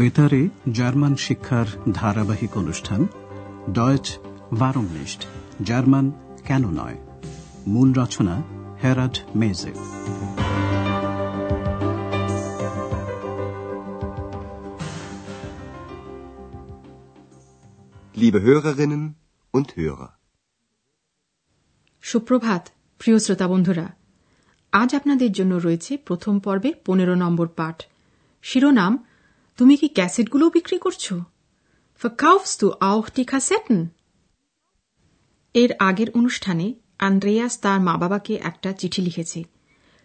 বেতারে জার্মান শিক্ষার ধারাবাহিক অনুষ্ঠান ডয়েচ ভারমনিস্ট জার্মান কেন নয়? মূল রচনা হেরাড মেজে Liebe Hörerinnen und Hörer. সুপ্রভাত প্রিয় শ্রোতা বন্ধুরা। আজ আপনাদের জন্য রয়েছে প্রথম পর্বের পনেরো নম্বর পাঠ। শিরোনাম তুমি কি ক্যাসেটগুলো বিক্রি করছ Kassetten? এর আগের অনুষ্ঠানে আন্দ্রেয়াস তার মা বাবাকে একটা চিঠি লিখেছে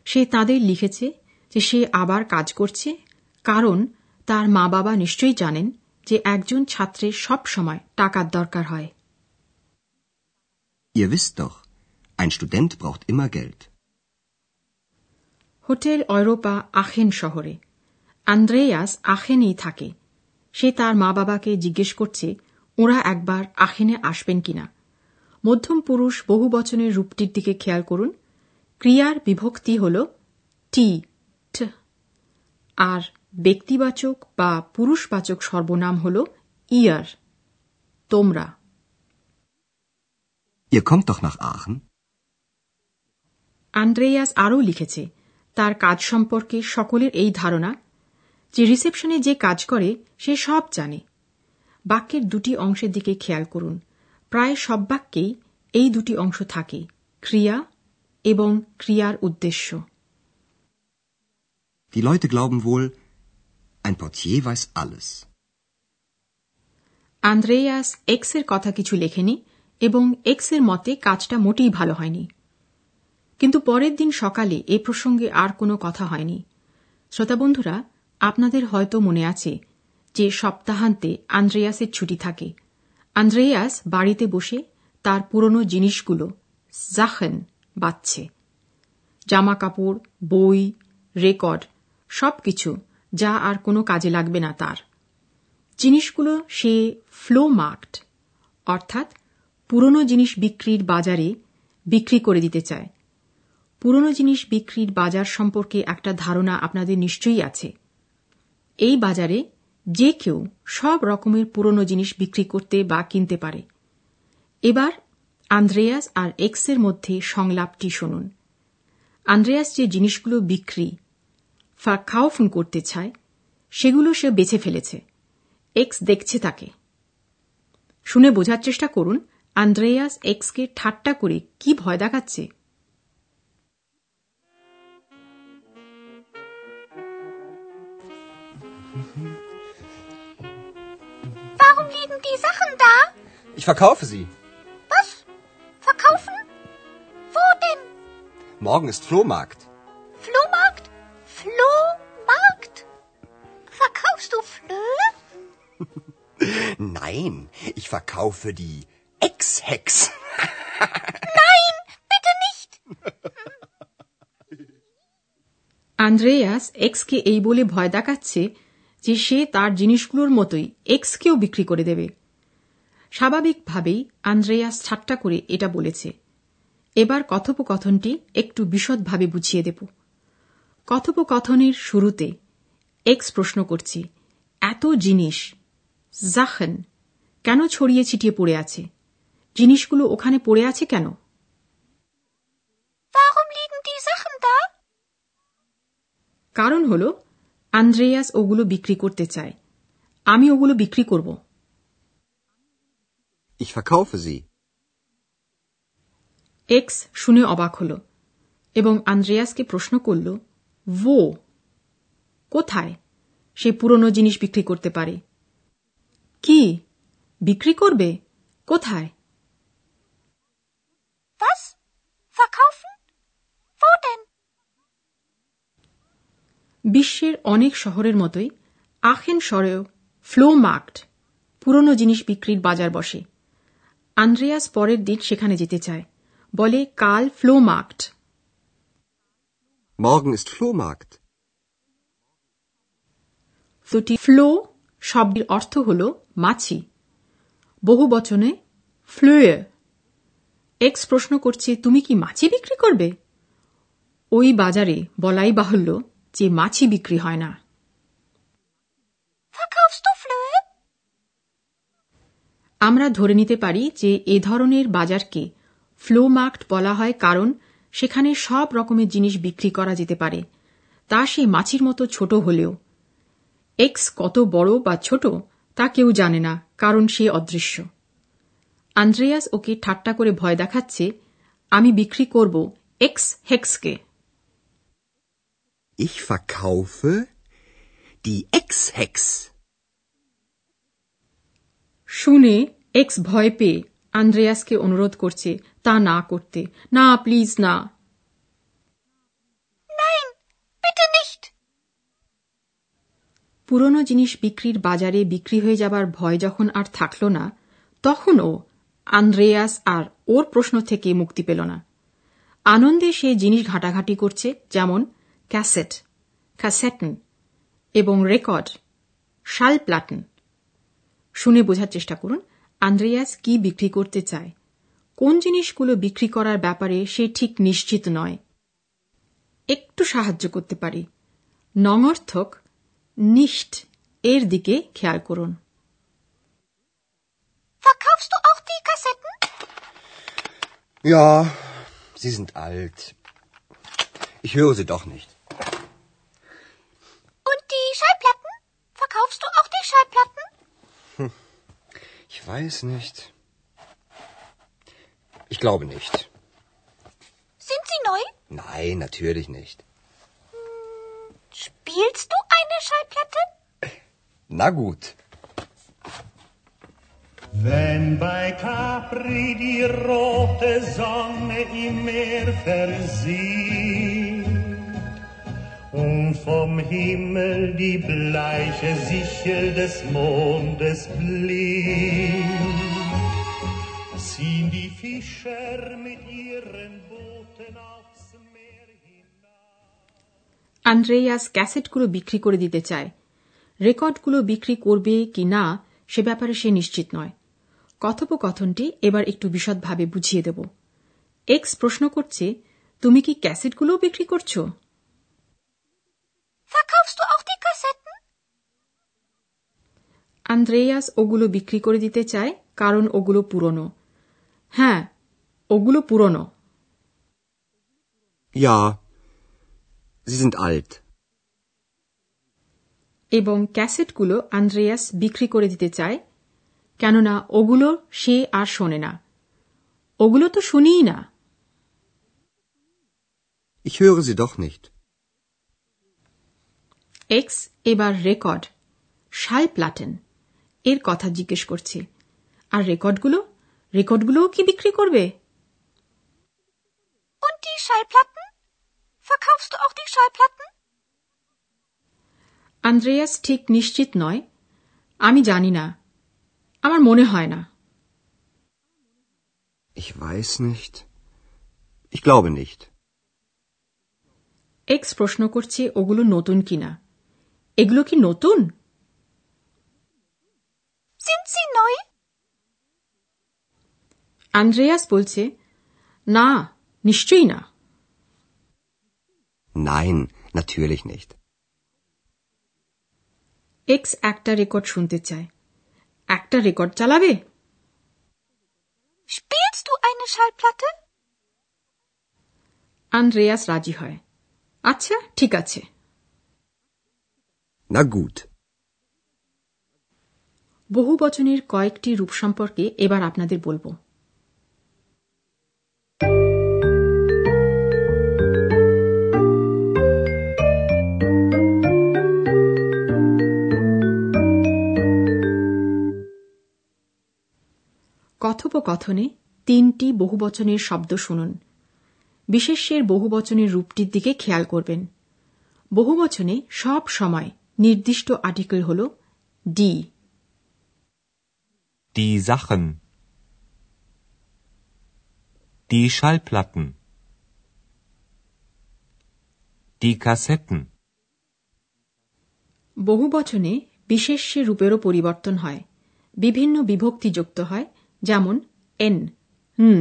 সে তাদের লিখেছে যে সে আবার কাজ করছে কারণ তার মা বাবা নিশ্চয়ই জানেন যে একজন ছাত্রের সব সময় টাকার দরকার হয় Ihr wisst doch, ein Student braucht immer Geld. Hotel Europa Aachen শহরে আন্দ্রেয়াস আখেনেই থাকে। সে তার মা বাবাকে জিজ্ঞেস করছে ওরা একবার আখেনে আসবেন কিনা? মধ্যম পুরুষ বহু বচনের রূপটির দিকে খেয়াল করুন। ক্রিয়ার বিভক্তি হল টি ট আর ব্যক্তিবাচক বা পুরুষবাচক সর্বনাম হল ইয়ার তোমরা? আন্দ্রেয়াস আরও লিখেছে তার কাজ সম্পর্কে সকলের এই ধারণা যে রিসেপশনে যে কাজ করে সে সব জানে। বাক্যের দুটি অংশের দিকে খেয়াল করুন। প্রায় সব বাক্যেই এই দুটি অংশ থাকে ক্রিয়া এবং ক্রিয়ার উদ্দেশ্য। Die Leute glauben wohl, ein Portier weiß alles. Andreas এক্সের কথা কিছু লেখেনি এবং এক্সের মতে কাজটা মোটেই ভালো হয়নি। কিন্তু পরের দিন সকালে এ প্রসঙ্গে আর কোনো কথা হয়নি। শ্রোতা বন্ধুরা আপনাদের হয়তো মনে আছে যে সপ্তাহান্তে আন্দ্রেয়াসের ছুটি থাকে। আন্দ্রেয়াস বাড়িতে বসে তার পুরনো জিনিসগুলো, জাখেন বাচ্ছে জামা কাপড় বই, রেকর্ড, সবকিছু যা আর কোনো কাজে লাগবে না তার। জিনিসগুলো সে ফ্লো মার্কড অর্থাৎ পুরনো জিনিস বিক্রির বাজারে বিক্রি করে দিতে চায়। পুরনো জিনিস বিক্রির বাজার সম্পর্কে একটা ধারণা আপনাদের নিশ্চয়ই আছে। এই বাজারে যে কেউ সব রকমের পুরনো জিনিস বিক্রি করতে বা কিনতে পারে। এবার আন্দ্রেয়াস আর এক্সের মধ্যে সংলাপটি শুনুন। আন্দ্রেয়াস যে জিনিসগুলো বিক্রি ফার্কাউফন করতে চায়, সেগুলো সে বেছে ফেলেছে। এক্স দেখছে তাকে। শুনে বোঝার চেষ্টা করুন, আন্দ্রেয়াস এক্সকে ঠাট্টা করে কি ভয় দেখাচ্ছে। Warum liegen die Sachen da? Ich verkaufe sie. Was? Verkaufen? Wo denn? Morgen ist Flohmarkt. Flohmarkt? Flohmarkt? Verkaufst du Flöhe? Nein, ich verkaufe die Ex-Hex. Nein, bitte nicht. Andreas এক্সকে এই বলে ভয় দেখাচ্ছে যে সে তার জিনিসগুলোর মতোই এক্সকেও বিক্রি করে দেবে। স্বাভাবিকভাবেই আন্দ্রেয়াস ঠাট্টা করে এটা বলেছে। এবার কথোপকথনটি একটু বিশদভাবে বুঝিয়ে দেব। কথোপকথনের শুরুতে এক্স প্রশ্ন করছে এত জিনিস জাখেন কেন ছড়িয়ে ছিটিয়ে পড়ে আছে? জিনিসগুলো ওখানে পড়ে আছে কেন? কারণ হল আন্দ্রেয়াস ওগুলো বিক্রি করতে চায়। আমি ওগুলো বিক্রি করব। Ich verkaufe sie. এক্স শুনে অবাক হল এবং আন্দ্রেয়াসকে প্রশ্ন করল ভো কোথায়? সে পুরনো জিনিস বিক্রি করতে পারে। কি? বিক্রি করবে? কোথায় Was? Verkaufen? Wo denn? বিশ্বের অনেক শহরের মতোই আখেন শহরেও ফ্লো মার্কড পুরনো জিনিস বিক্রির বাজার বসে। আন্দ্রেয়াস পরের দিন সেখানে যেতে চায়। বলে কাল ফ্লো মার্কড Morgen ist Flohmarkt. দুটি ফ্লো শব্দের অর্থ হল মাছি। বহু বচনে ফ্লুয়ে। এক্স প্রশ্ন করছে তুমি কি মাছি বিক্রি করবে? ওই বাজারে বলাই বাহুল্য। যে মাছি বিক্রি হয় না। আমরা ধরে নিতে পারি যে এ ধরনের বাজারকে ফ্লো মার্কট বলা হয় কারণ সেখানে সব রকমের জিনিস বিক্রি করা যেতে পারে। তা সে মাছির মতো ছোট হলেও। এক্স কত বড় বা ছোট তা কেউ জানে না কারণ সে অদৃশ্য। আন্দ্রেয়াস ওকে ঠাট্টা করে ভয় দেখাচ্ছে আমি বিক্রি করব এক্স হেক্সকে Ich verkaufe die Ex-Hex. শুনে এক্স ভয় পেয়ে আন্দ্রেয়াসকে অনুরোধ করছে তা না করতে না প্লিজ না Nein, bitte nicht. পুরনো জিনিস বিক্রির বাজারে বিক্রি হয়ে যাবার ভয় যখন আর থাকল না তখন ও আন্দ্রেয়াস আর ওর প্রশ্ন থেকে মুক্তি পেল না আনন্দে সে জিনিস ঘাটাঘাটি করছে যেমন ক্যাসেট ক্যাসেটন এবং রেকর্ড শাল প্লাটন শুনে বোঝার চেষ্টা করুন আন্দ্রেয়াস কি বিক্রি করতে চায়? কোন জিনিসগুলো বিক্রি করার ব্যাপারে সে ঠিক নিশ্চিত নয়? একটু সাহায্য করতে পারি। নঙর্থক নিষ্ঠ এর দিকে খেয়াল করুন। Verkaufst du auch die Kassetten? Ja, Sie sind alt. Ich höre Sie doch nicht. Und die Schallplatten? Verkaufst du auch die Schallplatten? Ich weiß nicht. Ich glaube nicht. Sind sie neu? Nein, natürlich nicht. Spielst du eine Schallplatte? Na gut. Wenn bei Capri die rote Sonne im Meer versieht und vom Himmel die bleiche Sichel des Mondes blinkt, ziehen die Fischer mit ihren Booten aufs Meer hinaus. Andreas ক্যাসেটগুলো বিক্রি করে দিতে চায়। রেকর্ডগুলো বিক্রি করবে কি না সে ব্যাপারে সে নিশ্চিত নয়। কথোপকথনটি এবার একটু বিশদভাবে বুঝিয়ে দেব। এক্স প্রশ্ন করছে তুমি কি ক্যাসেটগুলো বিক্রি করছ? Verkaufst du auch die Kassetten? Andreas ওগুলো বিক্রি করে দিতে চায় কারণ ওগুলো পুরনো হ্যাঁ ওগুলো পুরনো Ja, Sie sind alt. এবং ক্যাসেটগুলো আন্দ্রেয়াস বিক্রি করে দিতে চায় কেননা ওগুলো সে আর শোনে না ওগুলো তো শুনিই না Ich höre Sie doch nicht. X এবার রেকর্ড সাই প্লাটেন এর কথা জিজ্ঞেস করছে আর রেকর্ডগুলো রেকর্ডগুলোও কি বিক্রি করবে Und die Schallplatten? Verkaufst du auch die Schallplatten? Andreas ঠিক নিশ্চিত নয় আমি জানি না আমার মনে হয় না Ich weiß nicht. Ich glaube nicht. X প্রশ্ন করছে ওগুলো নতুন কিনা এগুলো কি নতুন? Sind sie আন্দ্রেয়াস বলছে না নিশ্চয়ই না। Nein, natürlich nicht. এক্স একটা রেকর্ড শুনতে চায়। একটা রেকর্ড চালাবে? Spielst du eine Schallplatte? Andreas রাজি হয়। আচ্ছা ঠিক আছে। Na gut. বহু বচনের কয়েকটি রূপ সম্পর্কে এবার আপনাদের বলব। কথোপকথনে তিনটি বহুবচনের শব্দ শুনুন। বিশেষ্যের বহুবচনের রূপটির দিকে খেয়াল করবেন। বহুবচনে সব সময় নির্দিষ্ট আর্টিকেল হল ডি Die Sachen. Die Schallplatten. Die Kassetten. বহুবচনে বিশেষ্যে রূপেরও পরিবর্তন হয় বিভিন্ন বিভক্তি যুক্ত হয় যেমন এন হুম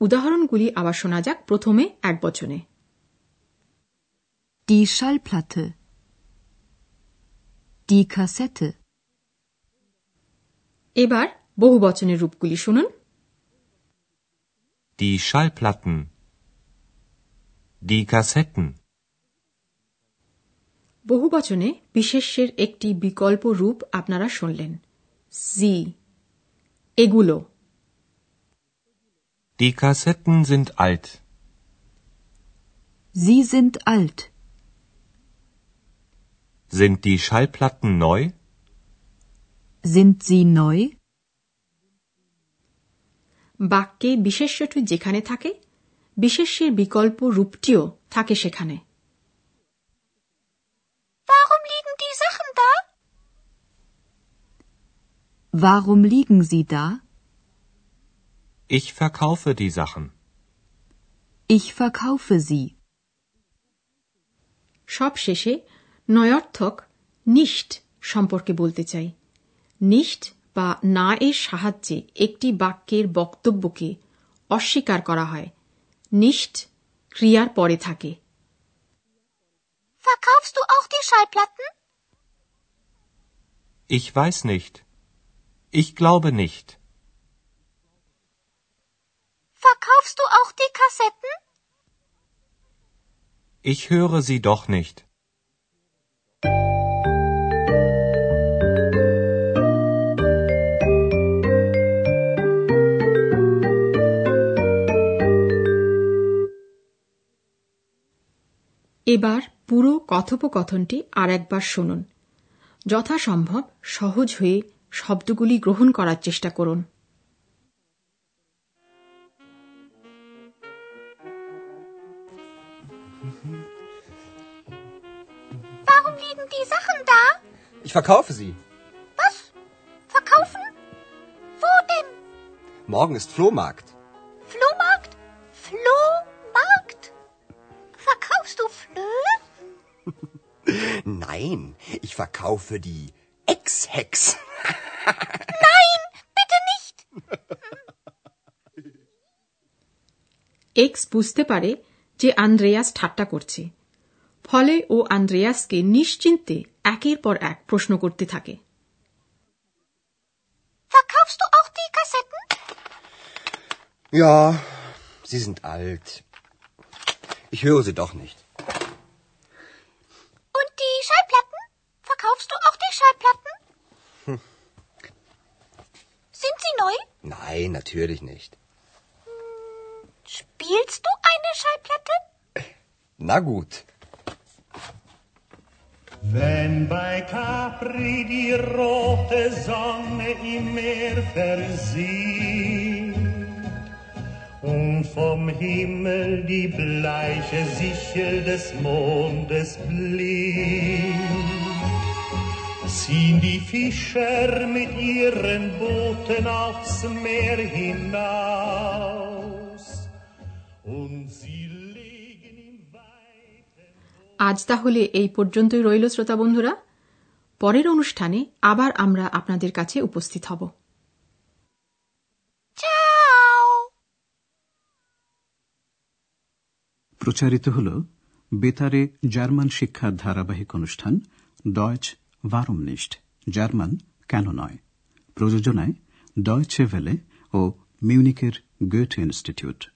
উদাহরণগুলি আবার শোনা যাক প্রথমে এক বচনে Die Schallplatte. Die Kassette. এবার বহু বচনের রূপগুলি শুনুন Die Schallplatten. Die Kassetten. বহু বচনে বিশেষ্যের একটি বিকল্প রূপ আপনারা শুনলেন জি এগুলো Die Kassetten sind alt. Sie sind alt. Sind die Schallplatten neu? Sind sie neu? বাক্যে বিশেষ্যটি যেখানে থাকে বিশেষ্যের বিকল্প রূপটিও থাকে সেখানে Warum liegen die Sachen da? Warum liegen sie da? Ich verkaufe die Sachen. Ich verkaufe sie. সব শেষে নয়ার্থক নিষ্ঠ সম্পর্কে বলতে চাই নিষ্ঠ বা না এর সাহায্যে একটি বাক্যের বক্তব্যকে অস্বীকার করা হয় নিষ্ঠ ক্রিয়ার পরে থাকে Verkaufst du auch die Schallplatten? Ich weiß nicht. Ich glaube nicht. Verkaufst du auch die Kassetten? Ich höre sie doch nicht. এবার পুরো কথোপকথনটি আর একবার শুনুন। যথাসম্ভব সহজ হয়ে শব্দগুলি গ্রহণ করার চেষ্টা করুন। Morgen ist Flohmarkt. Nein, ich verkaufe die Ex-Hex. Nein, bitte nicht. Ex বুঝতে পারে যে আন্দ্রেয়াস ঠাট্টা করছে ফলে ও আন্দ্রেয়াসকে নিশ্চিন্তে একের পর এক প্রশ্ন করতে থাকে Verkaufst du auch die Kassetten? Ja, sie sind alt. Ich höre sie doch nicht. Nein, natürlich nicht. Spielst du eine Schallplatte? Na gut. Wenn bei Capri die rote Sonne im Meer versieht und vom Himmel die bleiche Sichel des Mondes blinkt, ziehen die Fischer mit ihren Booten aufs Meer hinaus. Und sie legen im weiten আজ তাহলে এই পর্যন্তই রইল শ্রোতা বন্ধুরা। পরের অনুষ্ঠানে আবার আমরা আপনাদের কাছে উপস্থিত হব। Ciao. প্রচারিত হল বেতারে জার্মান শিক্ষার ধারাবাহিক অনুষ্ঠান ডয়েচ ভারমনিষ্ঠ জার্মান কেন নয়? প্রযোজনায় ডয়চে ভেলে ও মিউনিকের গেট ইনস্টিটিউট